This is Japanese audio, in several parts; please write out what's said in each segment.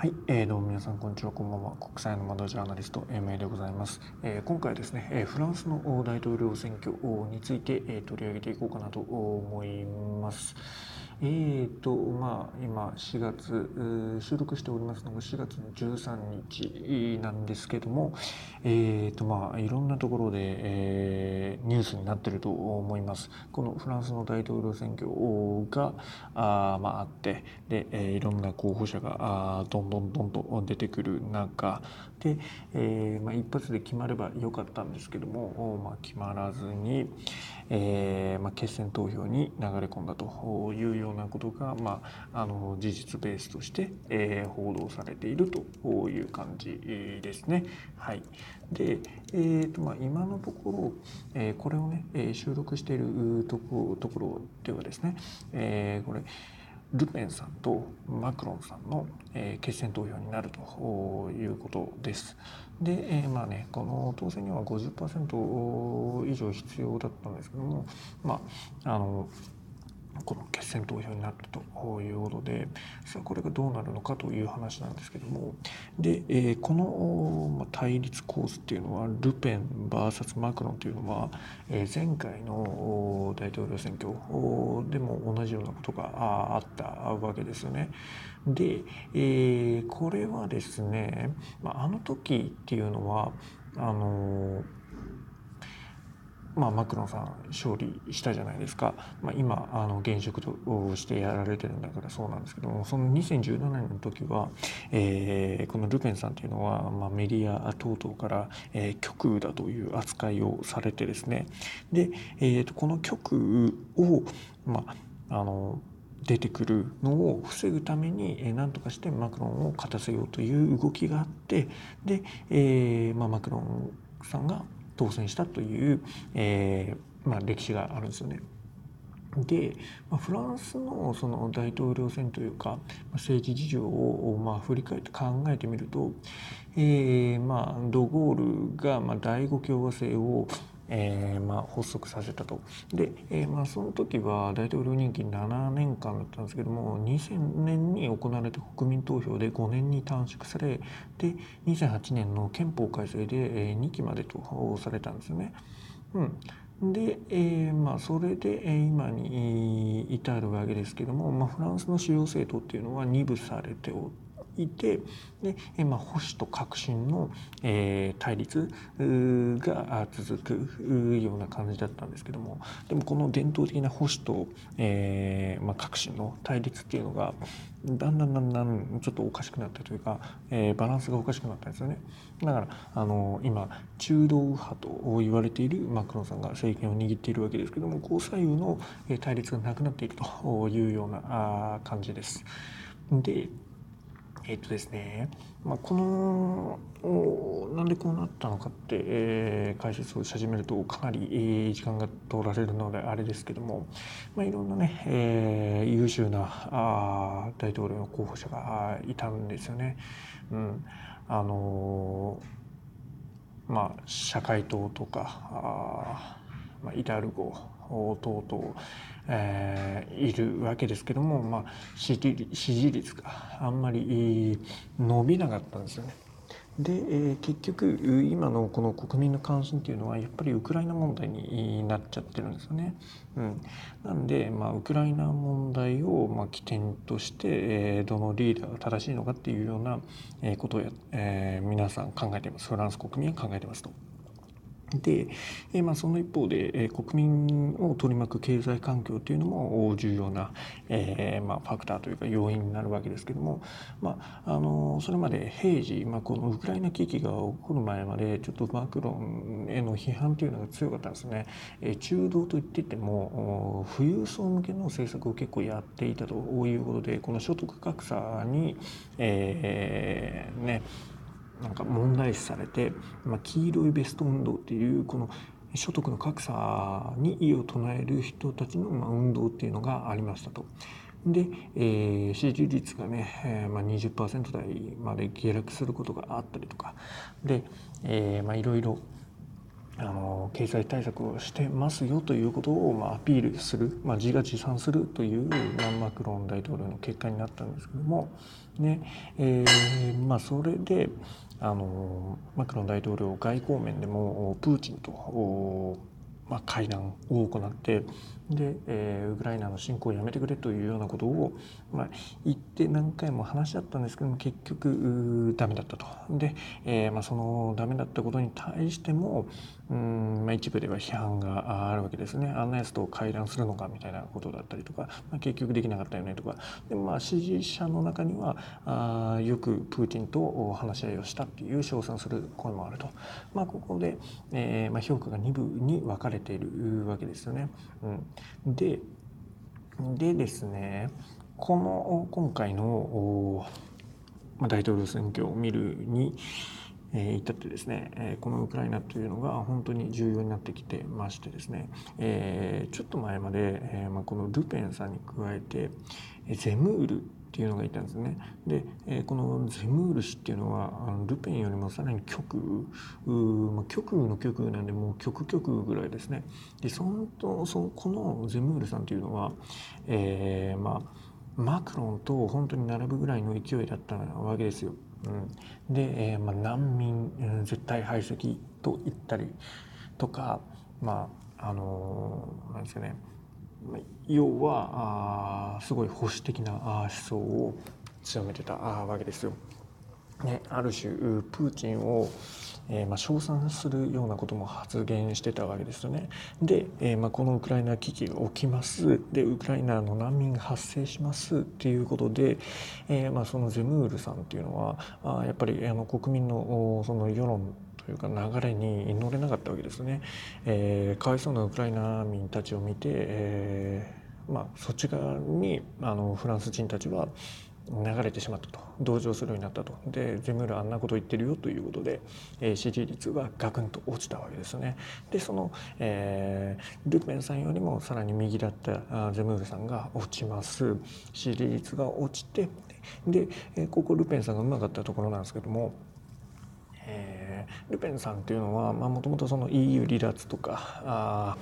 はい、えー、どうも皆さんこんにちはこんばんは。国際の窓ジャーナリスト MA でございます、えー、今回ですね、えー、フランスの大統領選挙について、えー、取り上げていこうかなと思います。えーとまあ今4月収録しておりますのが4月の13日なんですけどもえーとまあいろんなところで、えー、ニュースになっていると思います。このフランスの大統領選挙があ,、まあ、あってで、えー、いろんな候補者があどんどんどんどん出てくる中で、えーまあ、一発で決まればよかったんですけども、まあ、決まらずに、えーまあ、決選投票に流れ込んだというようなことが、まあ、あの事実ベースとして、えー、報道されているという感じですね。はい、で、えーとまあ、今のところ、えー、これをね、収録しているとこところではですね、えー、これルペンさんとマクロンさんの、えー、決選投票になるということです。で、えー、まあねこの当選には50%以上必要だったんですけどもまああのこの決選投票になったということでさあこれがどうなるのかという話なんですけどもで、えー、この対立構図っていうのはルペン VS マクロンというのは、えー、前回の大統領選挙でも同じようなことがあったわけですよね。で、えー、これはですね、まあ、あの時っていうのはあのまあ、マクロンさん勝利したじゃないですか、まあ、今あの現職としてやられてるんだからそうなんですけどもその2017年の時は、えー、このルペンさんっていうのは、まあ、メディア等々から、えー、極右だという扱いをされてですね。で、えーと、この極右を、まあ、あの出てくるのを防ぐために、えー、何とかしてマクロンを勝たせようという動きがあってで、えーまあ、マクロンさんが当選したという、えーまあ、歴史があるんですよね。で、まあ、フランスのその大統領選というか政治事情をまあ振り返って考えてみると、えー、まあド・ゴールがまあ第五共和制をえーまあ、発足させたと。で、えーまあ、その時は大統領任期7年間だったんですけども2000年に行われた国民投票で5年に短縮されで2008年の憲法改正でえ2期までとされたんですよね。うん、で、えーまあ、それで今に至るわけですけども、まあ、フランスの主要政党っていうのは二分されておって。いてで、まあ、保守と革新の、えー、対立が続くような感じだったんですけどもでもこの伝統的な保守と、えーまあ、革新の対立っていうのがだんだんだんだんちょっとおかしくなったというか、えー、バランスがおかしくなったんですよねだからあの今中道右派と言われているマクロンさんが政権を握っているわけですけどもこう左右の対立がなくなっているというような感じです。でえっとですね、まあ、このなんでこうなったのかって、えー、解説をし始めるとかなり、えー、時間が通られるのであれですけども、まあ、いろんなね、えー、優秀なあ大統領の候補者がいたんですよね。うん、あのまあ社会党とかあ、まあ、イダルゴ等々えー、いるわけですけども、まあ、支持率があんまり伸びなかったんですよね。で、えー、結局今のこの国民の関心っていうのはやっぱりウクライナ問題になっちゃってるんですよね。うん、なんで、まあ、ウクライナ問題をまあ起点として、えー、どのリーダーが正しいのかっていうようなことを、えー、皆さん考えていますフランス国民は考えてますと。で、えまあ、その一方で、え国民を取り巻く経済環境というのも重要な、えー、まあ、ファクターというか要因になるわけですけども、まあ、あのそれまで平時、まあ、このウクライナ危機が起こる前までちょっとマクロンへの批判というのが強かったんですね。え中道といってても富裕層向けの政策を結構やっていたということでこの所得格差に、えー、ねなんか問題視されて、まあ、黄色いベスト運動っていうこの所得の格差に異を唱える人たちのまあ運動っていうのがありましたと。で、えー、支持率がね、えーまあ、20%台まで下落することがあったりとかで、えーまあ、いろいろあの経済対策をしてますよということを、まあ、アピールする、まあ、自画自賛するという、まあ、マクロン大統領の結果になったんですけども、ねえーまあ、それであのマクロン大統領外交面でもプーチンと、まあ、会談を行ってで、えー、ウクライナの侵攻をやめてくれというようなことを、まあ、言って何回も話し合ったんですけども結局ダメだったと。で、えーまあ、そのダメだったことに対してもうん、まあ、一部では批判があるわけですね。あんなやつと会談するのかみたいなことだったりとか、まあ、結局できなかったよねとかで、まあ、支持者の中にはあよくプーチンと話し合いをしたっていう称賛する声もあると、まあ、ここで、えーまあ、評価が2部に分かれているわけですよね。うんででですねこの今回の大統領選挙を見るにえー、至ってですね、え、このウクライナというのが本当に重要になってきてましてですね、え、ちょっと前まで、えま、このルペンさんに加えてゼムールっていうのがいたんですね。で、え、このゼムール氏っていうのはあのルペンよりもさらに極右、まあ、極右の極右なんでもう極極右ぐらいですね。でそのそこのゼムールさんっていうのは、えー、まあマクロンと本当に並ぶぐらいの勢いだったわけですよ。うん、で、えーまあ、難民、うん、絶対排斥と言ったりとかまああのー、なんですかね要はあすごい保守的な思想を強めてたわけですよ。ね、ある種プーチンをえー、まあ、称賛するようなことも発言してたわけですよね。で、えー、まあ、このウクライナ危機が起きますでウクライナの難民が発生しますっていうことで、えー、まあ、そのゼムールさんっていうのはあやっぱりあの国民のその世論というか流れに乗れなかったわけですね。えー、かわいそうなウクライナ民たちを見て、えーまあ、そっち側にあのフランス人たちは流れてしまったと。同情するようになったと。でゼムールあんなこと言ってるよということで、えー、支持率がガクンと落ちたわけですね。でその、えー、ルペンさんよりもさらに右だったゼムールさんが落ちます。支持率が落ちてで、え、ここルペンさんがうまかったところなんですけどもえー、ルペンさんっていうのはもともと EU 離脱とかあ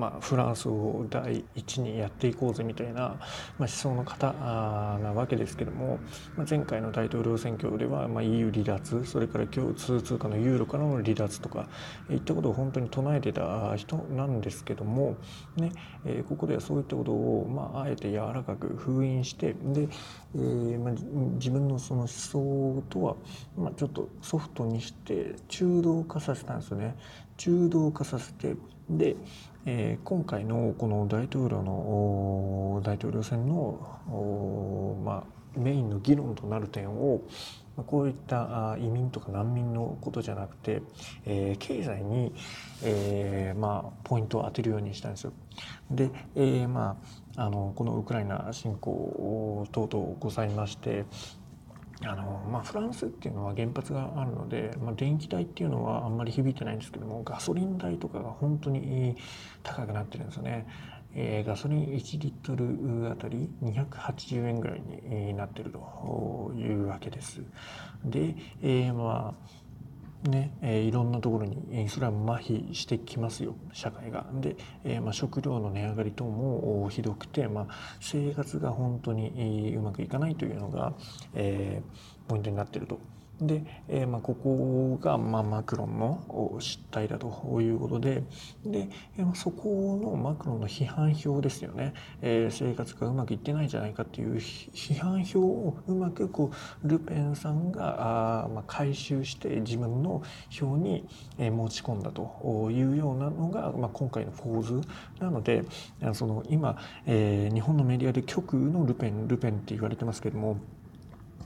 まあ、フランスを第一にやっていこうぜみたいな、まあ、思想の方なわけですけども、まあ、前回の大統領選挙では、まあ、EU 離脱それから共通通貨のユーロからの離脱とかいったことを本当に唱えてた人なんですけども、ねえー、ここではそういったことを、まあ、あえて柔らかく封印してで、えーまあ、自分のその思想とは、まあ、ちょっとソフトにして中道化させたんですよね。中道化させてでえー、今回のこの大統領の大統領選の、まあ、メインの議論となる点をこういった移民とか難民のことじゃなくて、えー、経済に、えー、まあ、ポイントを当てるようにしたんですよ。で、えー、まあ、あのこのウクライナ侵攻等々ございましてあのまあ、フランスっていうのは原発があるので、まあ、電気代っていうのはあんまり響いてないんですけどもガソリン代とかが本当に高くなってるんですよね。えー、ガソリン1リットルあたり280円ぐらいになってるというわけです。で、えー、まあねえー、いろんなところにそれは麻痺してきますよ社会が。で、えーまあ、食料の値上がり等もひどくて、まあ、生活が本当にうまくいかないというのが、えー、ポイントになっていると。で、えーまあ、ここが、まあ、マクロンの失態だということでで、えー、そこのマクロンの批判票ですよね、えー、生活がうまくいってないんじゃないかっていう批判票をうまくこうルペンさんがあ、まあ、回収して自分の票に、えー、持ち込んだというようなのが、まあ、今回の構図なのでその今、えー、日本のメディアで極右のルペンルペンって言われてますけども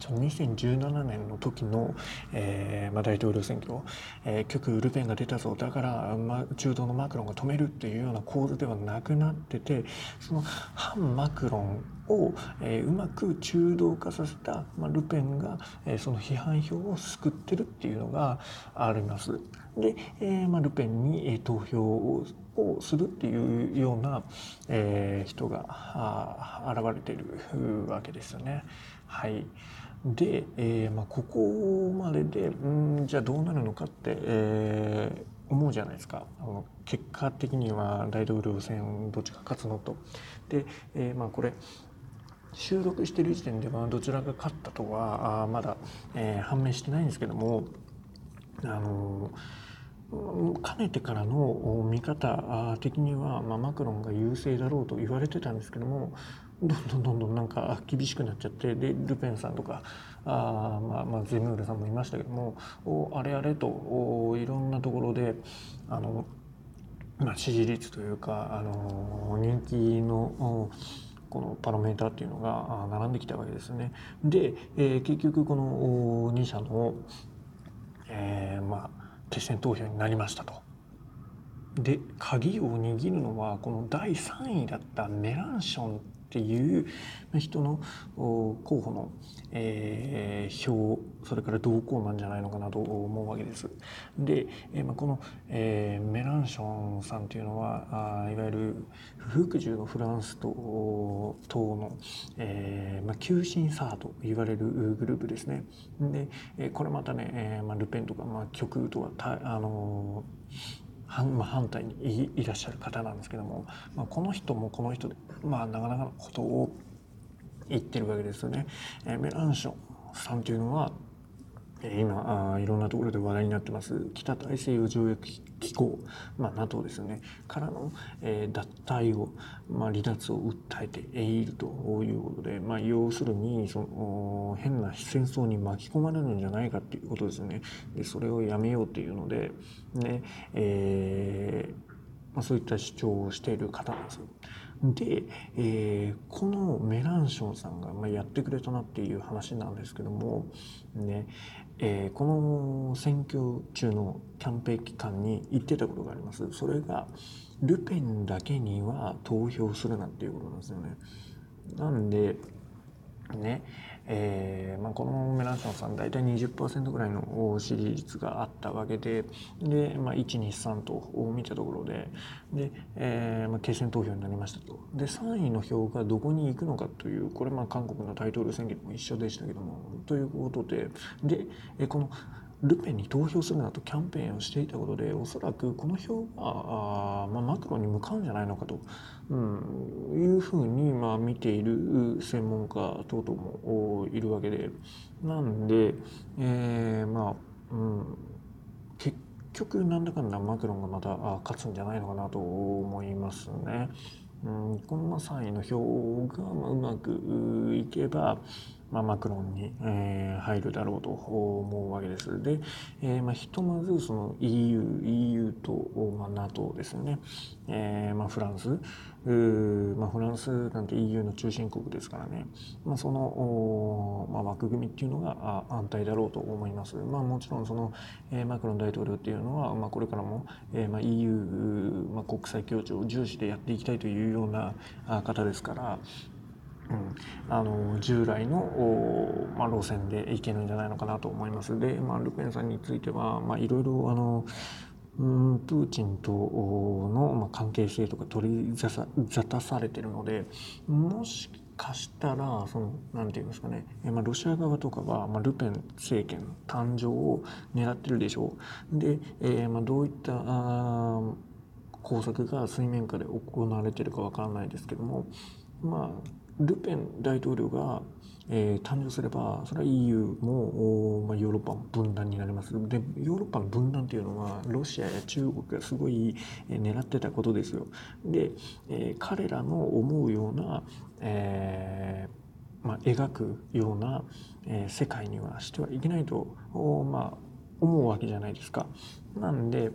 その2017年の時の、えーまあ、大統領選挙、えー、極右ルペンが出たぞ。だから、まあ、中道のマクロンが止めるっていうような構図ではなくなっててその反マクロンを、えー、うまく中道化させた、まあ、ルペンが、えー、その批判票を救ってるっていうのがあります。で、えーまあ、ルペンに、えー、投票ををするっていうような、えー、人があ現れているわけですよね。はい、で、えーまあ、ここまででうんじゃあどうなるのかって、えー思うじゃないですかあの結果的には大統領選どっちが勝つのと。で、えー、まあこれ収録している時点ではどちらが勝ったとはまだ、えー、判明してないんですけどもあのかねてからの見方的には、まあ、マクロンが優勢だろうと言われてたんですけどもどんどんどんどんなんか厳しくなっちゃってでルペンさんとかあ、まあまあ、ゼムールさんもいましたけどもあれあれといろんなところであの、まあ、支持率というかあの人気のこのパラメーターっていうのが並んできたわけですね。で、えー、結局この2社の、えー、まあ決選投票になりましたと。で鍵を握るのはこの第3位だったメランションっていう人の候補の、えー、票それから動向なんじゃないのかなと思うわけです。で、えーまあ、この、えー、メランションさんというのはあいわゆる不服従のフランスと党の、えーまあ、急進左派と言われるグループですね。で、これまたね、えーまあ、ルペンとか、まあ、極右とはたあのー反,、まあ、反対にいらっしゃる方なんですけども、まあ、この人もこの人で、まあ、なかなかのことを言ってるわけですよね。えー、メランションさんというのは今あいろんなところで話題になってます。北大西洋条約機構、まあ、NATO ですよね。からの、えー、脱退を、まあ、離脱を訴えているということで、まあ、要するにその変な戦争に巻き込まれるんじゃないかっていうことですね。でそれをやめようっていうのでねえーまあ、そういった主張をしている方なんですよ。で、えー、このメランションさんが、まあ、やってくれたなっていう話なんですけども、ねえー、この選挙中のキャンペーン期間に言ってたことがあります。それがルペンだけには投票するなっていうことなんですよね。なんでねえーまあ、このメランションさん大体20%ぐらいの支持率があったわけでで、まあ、123と見たところでで、えーまあ、決選投票になりましたと。で3位の票がどこに行くのかというこれまあ韓国の大統領選挙も一緒でしたけどもということででこのルペンに投票するなとキャンペーンをしていたことでおそらくこの票があ、まあ、マクロンに向かうんじゃないのかと、うん、いうふうに、まあ、見ている専門家等々もいるわけでなんで、えー、まあ、うん、結局なんだかんだマクロンがまた勝つんじゃないのかなと思いますね。うん、この3位の票がうまくいけば、まあ、マクロンに、えー、入るだろうと思うわけです。で、えーまあ、ひとまずその EU、EU と、まあ、NATO ですね。えーまあ、フランス、まあ、フランスなんて EU の中心国ですからね、まあ、その、まあ、枠組みっていうのが安泰だろうと思います。まあ、もちろんその、えー、マクロン大統領っていうのは、まあ、これからも、えーまあ、EU、まあ、国際協調を重視でやっていきたいというような方ですから、うん、あの従来の、まあ、路線でいけるんじゃないのかなと思います。で、まあ、ルペンさんについては、まあ、いろいろあのうんプーチンとの、関係性とか取り沙汰されてるのでもしかしたらそのなんて言いますかね、まあ、ロシア側とかは、まあ、ルペン政権誕生を狙ってるでしょう。で、えまあ、どういったあ工作が水面下で行われてるかわからないですけどもまあルペン大統領が、えー、誕生すればそれは EU も、まあ、ヨーロッパも分断になります。でヨーロッパの分断というのはロシアや中国がすごい、えー、狙ってたことですよ。で、えー、彼らの思うような、えーまあ、描くような、えー、世界にはしてはいけないと、まあ、思うわけじゃないですか。なんで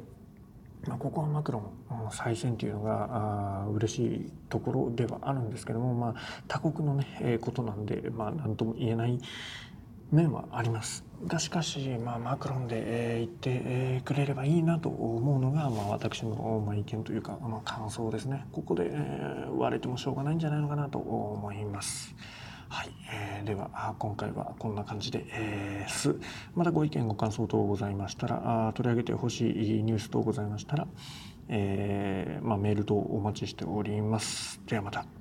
まあ、ここはマクロン再選というのがあ嬉しいところではあるんですけども、まあ、他国のね、えー、ことなんで、まあ、何とも言えない面はあります。がしかし、まあ、マクロンで、えー、言って、えー、くれればいいなと思うのが、まあ、私の、まあ、意見というか、まあ、感想ですね。ここで、えー、割れてもしょうがないんじゃないのかなと思います。はい、えー、では今回はこんな感じで、えー、す。またご意見ご感想等ございましたらあ取り上げてほしいニュース等ございましたら、えーまあ、メール等お待ちしております。ではまた。